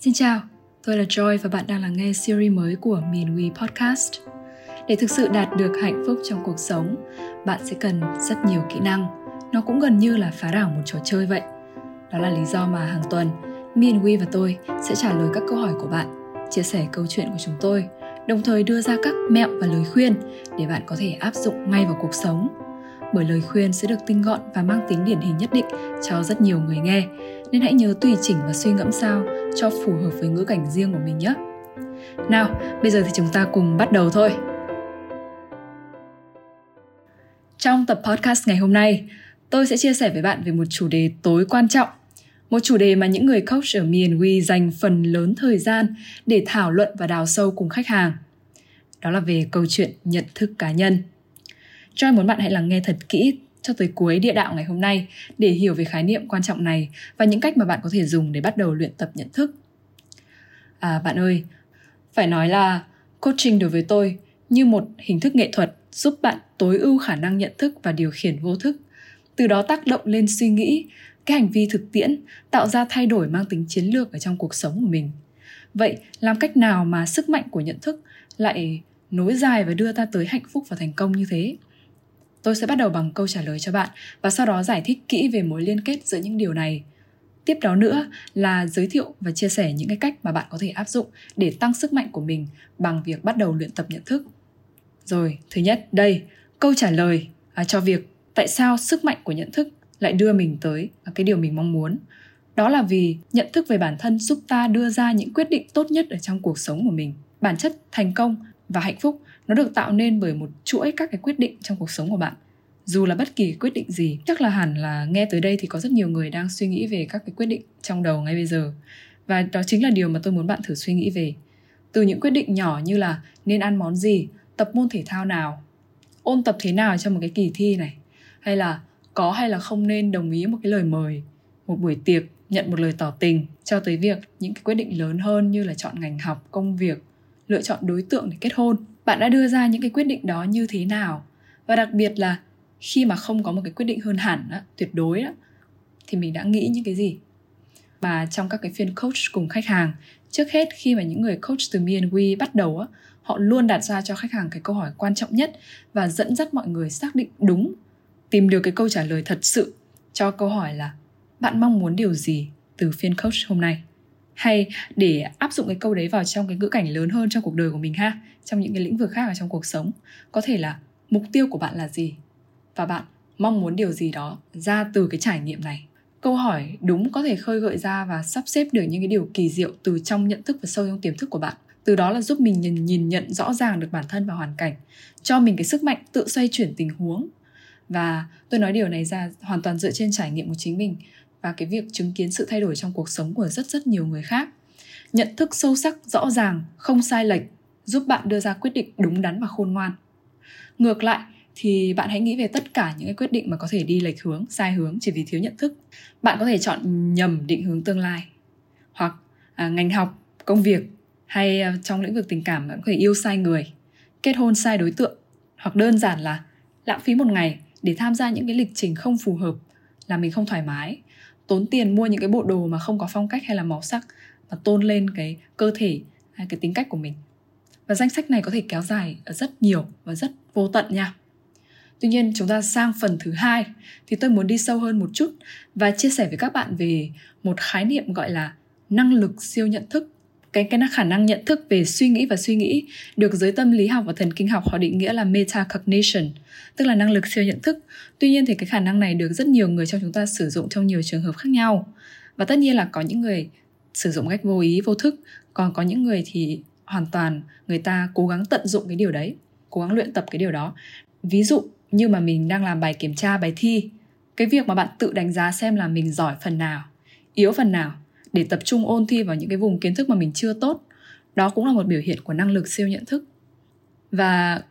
Xin chào, tôi là Joy và bạn đang lắng nghe series mới của Miền We Podcast. Để thực sự đạt được hạnh phúc trong cuộc sống, bạn sẽ cần rất nhiều kỹ năng. Nó cũng gần như là phá đảo một trò chơi vậy. Đó là lý do mà hàng tuần, Miền We và tôi sẽ trả lời các câu hỏi của bạn, chia sẻ câu chuyện của chúng tôi, đồng thời đưa ra các mẹo và lời khuyên để bạn có thể áp dụng ngay vào cuộc sống bởi lời khuyên sẽ được tinh gọn và mang tính điển hình nhất định cho rất nhiều người nghe nên hãy nhớ tùy chỉnh và suy ngẫm sao cho phù hợp với ngữ cảnh riêng của mình nhé. Nào, bây giờ thì chúng ta cùng bắt đầu thôi. Trong tập podcast ngày hôm nay, tôi sẽ chia sẻ với bạn về một chủ đề tối quan trọng. Một chủ đề mà những người coach ở miền We dành phần lớn thời gian để thảo luận và đào sâu cùng khách hàng. Đó là về câu chuyện nhận thức cá nhân. Cho muốn bạn hãy lắng nghe thật kỹ cho tới cuối địa đạo ngày hôm nay để hiểu về khái niệm quan trọng này và những cách mà bạn có thể dùng để bắt đầu luyện tập nhận thức. À bạn ơi, phải nói là coaching đối với tôi như một hình thức nghệ thuật giúp bạn tối ưu khả năng nhận thức và điều khiển vô thức, từ đó tác động lên suy nghĩ, cái hành vi thực tiễn, tạo ra thay đổi mang tính chiến lược ở trong cuộc sống của mình. Vậy làm cách nào mà sức mạnh của nhận thức lại nối dài và đưa ta tới hạnh phúc và thành công như thế? Tôi sẽ bắt đầu bằng câu trả lời cho bạn và sau đó giải thích kỹ về mối liên kết giữa những điều này. Tiếp đó nữa là giới thiệu và chia sẻ những cái cách mà bạn có thể áp dụng để tăng sức mạnh của mình bằng việc bắt đầu luyện tập nhận thức. Rồi, thứ nhất, đây, câu trả lời à, cho việc tại sao sức mạnh của nhận thức lại đưa mình tới à, cái điều mình mong muốn. Đó là vì nhận thức về bản thân giúp ta đưa ra những quyết định tốt nhất ở trong cuộc sống của mình. Bản chất thành công và hạnh phúc nó được tạo nên bởi một chuỗi các cái quyết định trong cuộc sống của bạn. Dù là bất kỳ quyết định gì, chắc là hẳn là nghe tới đây thì có rất nhiều người đang suy nghĩ về các cái quyết định trong đầu ngay bây giờ. Và đó chính là điều mà tôi muốn bạn thử suy nghĩ về. Từ những quyết định nhỏ như là nên ăn món gì, tập môn thể thao nào, ôn tập thế nào cho một cái kỳ thi này, hay là có hay là không nên đồng ý một cái lời mời, một buổi tiệc, nhận một lời tỏ tình cho tới việc những cái quyết định lớn hơn như là chọn ngành học, công việc, lựa chọn đối tượng để kết hôn bạn đã đưa ra những cái quyết định đó như thế nào? Và đặc biệt là khi mà không có một cái quyết định hơn hẳn đó, tuyệt đối đó, thì mình đã nghĩ những cái gì? Và trong các cái phiên coach cùng khách hàng trước hết khi mà những người coach từ me and we bắt đầu á họ luôn đặt ra cho khách hàng cái câu hỏi quan trọng nhất và dẫn dắt mọi người xác định đúng tìm được cái câu trả lời thật sự cho câu hỏi là bạn mong muốn điều gì từ phiên coach hôm nay? Hay để áp dụng cái câu đấy vào trong cái ngữ cảnh lớn hơn trong cuộc đời của mình ha? Trong những cái lĩnh vực khác ở trong cuộc sống. Có thể là mục tiêu của bạn là gì? Và bạn mong muốn điều gì đó ra từ cái trải nghiệm này? Câu hỏi đúng có thể khơi gợi ra và sắp xếp được những cái điều kỳ diệu từ trong nhận thức và sâu trong tiềm thức của bạn. Từ đó là giúp mình nhìn, nhìn nhận rõ ràng được bản thân và hoàn cảnh. Cho mình cái sức mạnh tự xoay chuyển tình huống. Và tôi nói điều này ra hoàn toàn dựa trên trải nghiệm của chính mình và cái việc chứng kiến sự thay đổi trong cuộc sống của rất rất nhiều người khác. Nhận thức sâu sắc rõ ràng không sai lệch giúp bạn đưa ra quyết định đúng đắn và khôn ngoan. Ngược lại thì bạn hãy nghĩ về tất cả những cái quyết định mà có thể đi lệch hướng sai hướng chỉ vì thiếu nhận thức. Bạn có thể chọn nhầm định hướng tương lai hoặc à, ngành học công việc hay à, trong lĩnh vực tình cảm bạn có thể yêu sai người kết hôn sai đối tượng hoặc đơn giản là lãng phí một ngày để tham gia những cái lịch trình không phù hợp là mình không thoải mái. Tốn tiền mua những cái bộ đồ mà không có phong cách hay là màu sắc và tôn lên cái cơ thể hay cái tính cách của mình. Và danh sách này có thể kéo dài rất nhiều và rất vô tận nha. Tuy nhiên, chúng ta sang phần thứ hai thì tôi muốn đi sâu hơn một chút và chia sẻ với các bạn về một khái niệm gọi là năng lực siêu nhận thức cái cái khả năng nhận thức về suy nghĩ và suy nghĩ được giới tâm lý học và thần kinh học họ định nghĩa là metacognition, tức là năng lực siêu nhận thức. Tuy nhiên thì cái khả năng này được rất nhiều người trong chúng ta sử dụng trong nhiều trường hợp khác nhau. Và tất nhiên là có những người sử dụng cách vô ý, vô thức, còn có những người thì hoàn toàn người ta cố gắng tận dụng cái điều đấy, cố gắng luyện tập cái điều đó. Ví dụ như mà mình đang làm bài kiểm tra, bài thi, cái việc mà bạn tự đánh giá xem là mình giỏi phần nào, yếu phần nào để tập trung ôn thi vào những cái vùng kiến thức mà mình chưa tốt. Đó cũng là một biểu hiện của năng lực siêu nhận thức. Và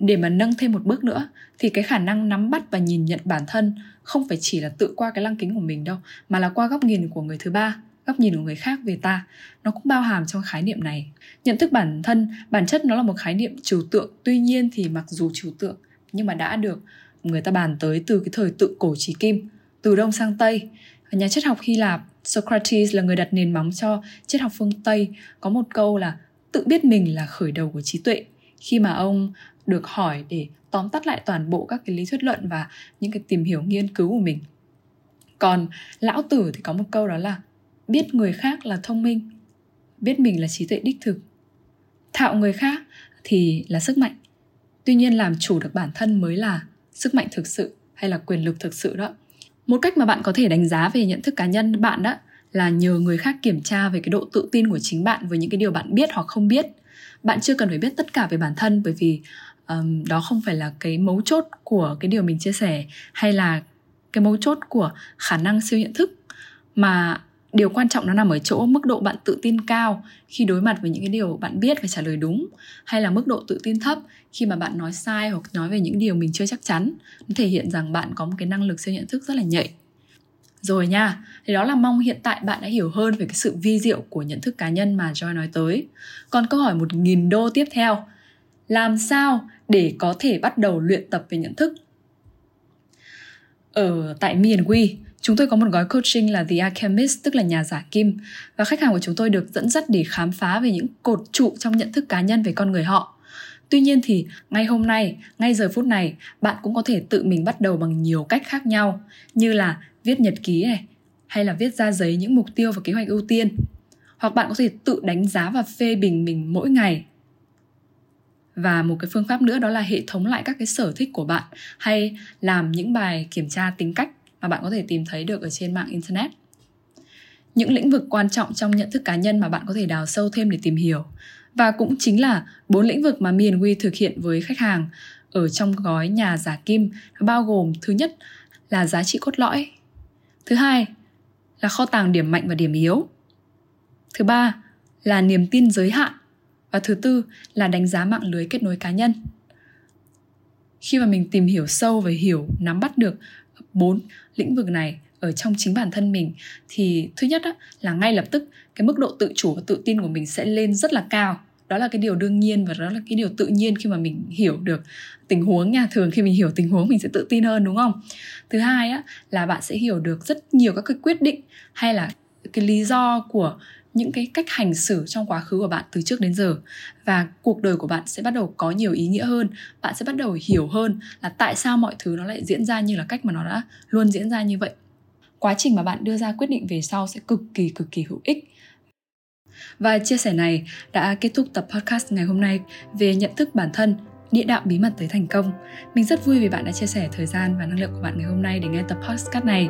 để mà nâng thêm một bước nữa, thì cái khả năng nắm bắt và nhìn nhận bản thân không phải chỉ là tự qua cái lăng kính của mình đâu, mà là qua góc nhìn của người thứ ba, góc nhìn của người khác về ta. Nó cũng bao hàm trong khái niệm này. Nhận thức bản thân, bản chất nó là một khái niệm trừu tượng. Tuy nhiên thì mặc dù trừu tượng, nhưng mà đã được người ta bàn tới từ cái thời tự cổ trí kim, từ đông sang tây. Nhà triết học hy lạp Socrates là người đặt nền móng cho triết học phương Tây. Có một câu là tự biết mình là khởi đầu của trí tuệ. Khi mà ông được hỏi để tóm tắt lại toàn bộ các cái lý thuyết luận và những cái tìm hiểu nghiên cứu của mình. Còn lão tử thì có một câu đó là biết người khác là thông minh, biết mình là trí tuệ đích thực. Thạo người khác thì là sức mạnh. Tuy nhiên làm chủ được bản thân mới là sức mạnh thực sự hay là quyền lực thực sự đó một cách mà bạn có thể đánh giá về nhận thức cá nhân bạn đó là nhờ người khác kiểm tra về cái độ tự tin của chính bạn với những cái điều bạn biết hoặc không biết. Bạn chưa cần phải biết tất cả về bản thân bởi vì um, đó không phải là cái mấu chốt của cái điều mình chia sẻ hay là cái mấu chốt của khả năng siêu nhận thức. Mà điều quan trọng nó nằm ở chỗ mức độ bạn tự tin cao khi đối mặt với những cái điều bạn biết và trả lời đúng hay là mức độ tự tin thấp khi mà bạn nói sai hoặc nói về những điều mình chưa chắc chắn nó thể hiện rằng bạn có một cái năng lực siêu nhận thức rất là nhạy rồi nha, thì đó là mong hiện tại bạn đã hiểu hơn về cái sự vi diệu của nhận thức cá nhân mà Joy nói tới. Còn câu hỏi một nghìn đô tiếp theo, làm sao để có thể bắt đầu luyện tập về nhận thức? Ở tại miền quy chúng tôi có một gói coaching là The Alchemist, tức là nhà giả kim. Và khách hàng của chúng tôi được dẫn dắt để khám phá về những cột trụ trong nhận thức cá nhân về con người họ. Tuy nhiên thì ngay hôm nay, ngay giờ phút này, bạn cũng có thể tự mình bắt đầu bằng nhiều cách khác nhau, như là viết nhật ký này, hay là viết ra giấy những mục tiêu và kế hoạch ưu tiên. Hoặc bạn có thể tự đánh giá và phê bình mình mỗi ngày. Và một cái phương pháp nữa đó là hệ thống lại các cái sở thích của bạn hay làm những bài kiểm tra tính cách mà bạn có thể tìm thấy được ở trên mạng internet. Những lĩnh vực quan trọng trong nhận thức cá nhân mà bạn có thể đào sâu thêm để tìm hiểu và cũng chính là bốn lĩnh vực mà Miền We thực hiện với khách hàng ở trong gói nhà giả kim bao gồm thứ nhất là giá trị cốt lõi, thứ hai là kho tàng điểm mạnh và điểm yếu, thứ ba là niềm tin giới hạn, và thứ tư là đánh giá mạng lưới kết nối cá nhân khi mà mình tìm hiểu sâu và hiểu, nắm bắt được bốn lĩnh vực này ở trong chính bản thân mình thì thứ nhất á, là ngay lập tức cái mức độ tự chủ và tự tin của mình sẽ lên rất là cao. Đó là cái điều đương nhiên và đó là cái điều tự nhiên khi mà mình hiểu được tình huống nha. Thường khi mình hiểu tình huống mình sẽ tự tin hơn đúng không? Thứ hai á là bạn sẽ hiểu được rất nhiều các cái quyết định hay là cái lý do của những cái cách hành xử trong quá khứ của bạn từ trước đến giờ và cuộc đời của bạn sẽ bắt đầu có nhiều ý nghĩa hơn, bạn sẽ bắt đầu hiểu hơn là tại sao mọi thứ nó lại diễn ra như là cách mà nó đã luôn diễn ra như vậy quá trình mà bạn đưa ra quyết định về sau sẽ cực kỳ cực kỳ hữu ích và chia sẻ này đã kết thúc tập podcast ngày hôm nay về nhận thức bản thân, địa đạo bí mật tới thành công. Mình rất vui vì bạn đã chia sẻ thời gian và năng lượng của bạn ngày hôm nay để nghe tập podcast này.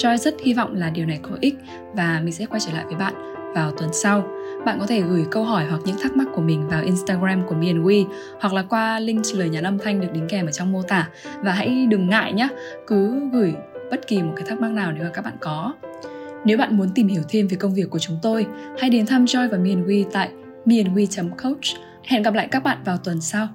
Joy rất hy vọng là điều này có ích và mình sẽ quay trở lại với bạn vào tuần sau. Bạn có thể gửi câu hỏi hoặc những thắc mắc của mình vào Instagram của Me and We hoặc là qua link lời nhắn âm thanh được đính kèm ở trong mô tả và hãy đừng ngại nhé, cứ gửi bất kỳ một cái thắc mắc nào nếu mà các bạn có. Nếu bạn muốn tìm hiểu thêm về công việc của chúng tôi, hãy đến thăm Joy và Me and We tại meandwe.coach. Hẹn gặp lại các bạn vào tuần sau.